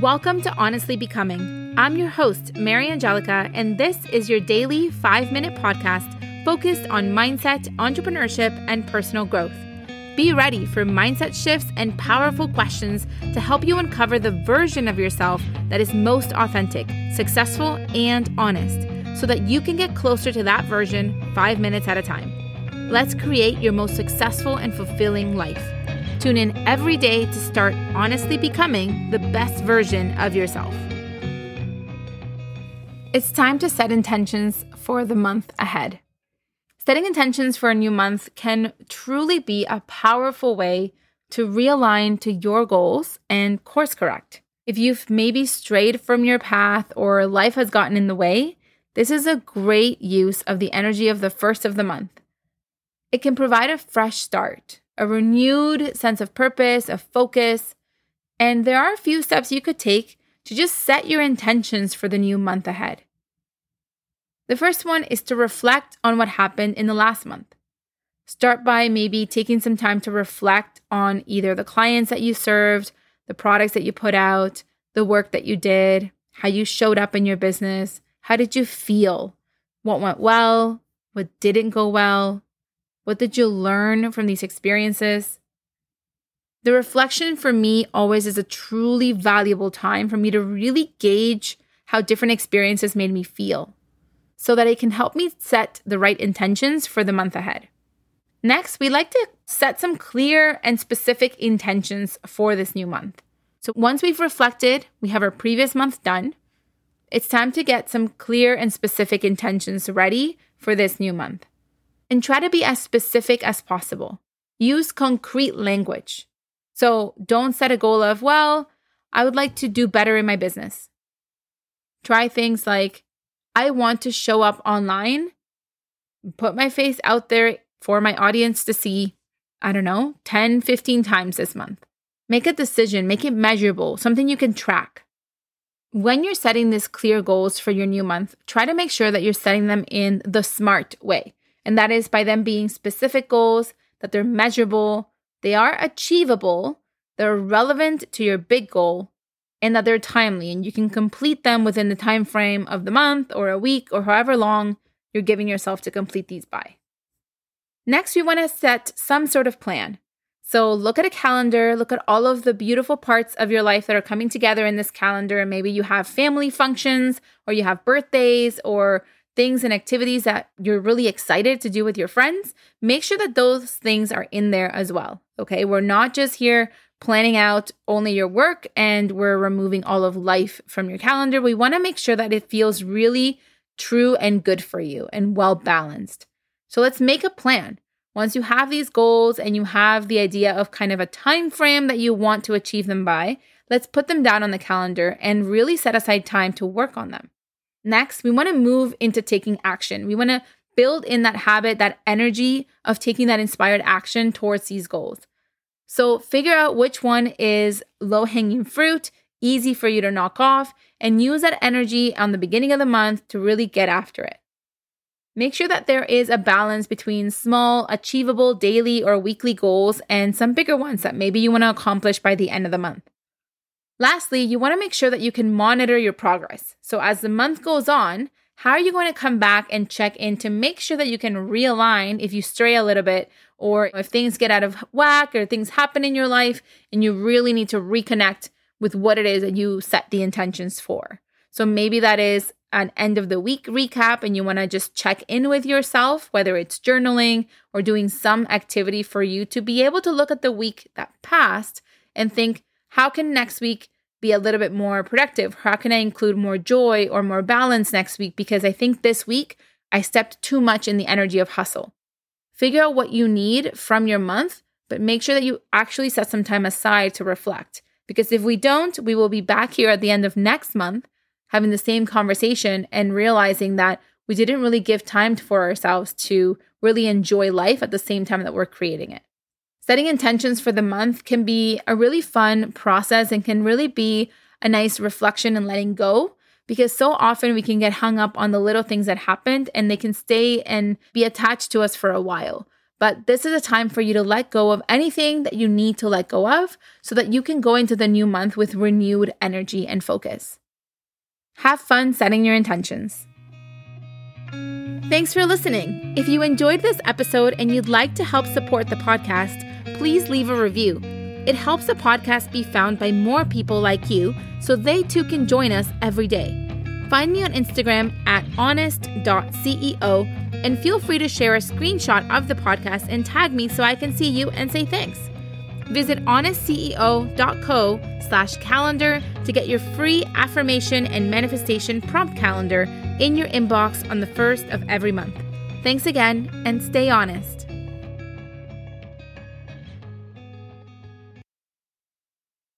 Welcome to Honestly Becoming. I'm your host, Mariangelica, and this is your daily five minute podcast focused on mindset, entrepreneurship, and personal growth. Be ready for mindset shifts and powerful questions to help you uncover the version of yourself that is most authentic, successful, and honest so that you can get closer to that version five minutes at a time. Let's create your most successful and fulfilling life. Tune in every day to start honestly becoming the best version of yourself. It's time to set intentions for the month ahead. Setting intentions for a new month can truly be a powerful way to realign to your goals and course correct. If you've maybe strayed from your path or life has gotten in the way, this is a great use of the energy of the first of the month. It can provide a fresh start, a renewed sense of purpose, of focus. And there are a few steps you could take to just set your intentions for the new month ahead. The first one is to reflect on what happened in the last month. Start by maybe taking some time to reflect on either the clients that you served, the products that you put out, the work that you did, how you showed up in your business. How did you feel? What went well? What didn't go well? What did you learn from these experiences? The reflection for me always is a truly valuable time for me to really gauge how different experiences made me feel so that it can help me set the right intentions for the month ahead. Next, we like to set some clear and specific intentions for this new month. So once we've reflected, we have our previous month done, it's time to get some clear and specific intentions ready for this new month and try to be as specific as possible. Use concrete language. So don't set a goal of, well, I would like to do better in my business. Try things like, I want to show up online, put my face out there for my audience to see, I don't know, 10, 15 times this month. Make a decision, make it measurable, something you can track. When you're setting these clear goals for your new month, try to make sure that you're setting them in the smart way. And that is by them being specific goals, that they're measurable, they are achievable, they're relevant to your big goal, and that they're timely and you can complete them within the time frame of the month or a week or however long you're giving yourself to complete these by. Next, we want to set some sort of plan. So look at a calendar, look at all of the beautiful parts of your life that are coming together in this calendar. Maybe you have family functions or you have birthdays or things and activities that you're really excited to do with your friends, make sure that those things are in there as well. Okay. We're not just here planning out only your work and we're removing all of life from your calendar. We want to make sure that it feels really true and good for you and well balanced. So let's make a plan. Once you have these goals and you have the idea of kind of a time frame that you want to achieve them by, let's put them down on the calendar and really set aside time to work on them. Next, we want to move into taking action. We want to build in that habit, that energy of taking that inspired action towards these goals. So, figure out which one is low hanging fruit, easy for you to knock off, and use that energy on the beginning of the month to really get after it. Make sure that there is a balance between small, achievable daily or weekly goals and some bigger ones that maybe you want to accomplish by the end of the month. Lastly, you want to make sure that you can monitor your progress. So, as the month goes on, how are you going to come back and check in to make sure that you can realign if you stray a little bit or if things get out of whack or things happen in your life and you really need to reconnect with what it is that you set the intentions for? So, maybe that is an end of the week recap and you want to just check in with yourself, whether it's journaling or doing some activity for you to be able to look at the week that passed and think, how can next week be a little bit more productive? How can I include more joy or more balance next week? Because I think this week I stepped too much in the energy of hustle. Figure out what you need from your month, but make sure that you actually set some time aside to reflect. Because if we don't, we will be back here at the end of next month having the same conversation and realizing that we didn't really give time for ourselves to really enjoy life at the same time that we're creating it. Setting intentions for the month can be a really fun process and can really be a nice reflection and letting go because so often we can get hung up on the little things that happened and they can stay and be attached to us for a while. But this is a time for you to let go of anything that you need to let go of so that you can go into the new month with renewed energy and focus. Have fun setting your intentions. Thanks for listening. If you enjoyed this episode and you'd like to help support the podcast, please leave a review. It helps the podcast be found by more people like you so they too can join us every day. Find me on Instagram at honest.ceo and feel free to share a screenshot of the podcast and tag me so I can see you and say thanks. Visit honestceo.co slash calendar to get your free affirmation and manifestation prompt calendar in your inbox on the first of every month. Thanks again and stay honest.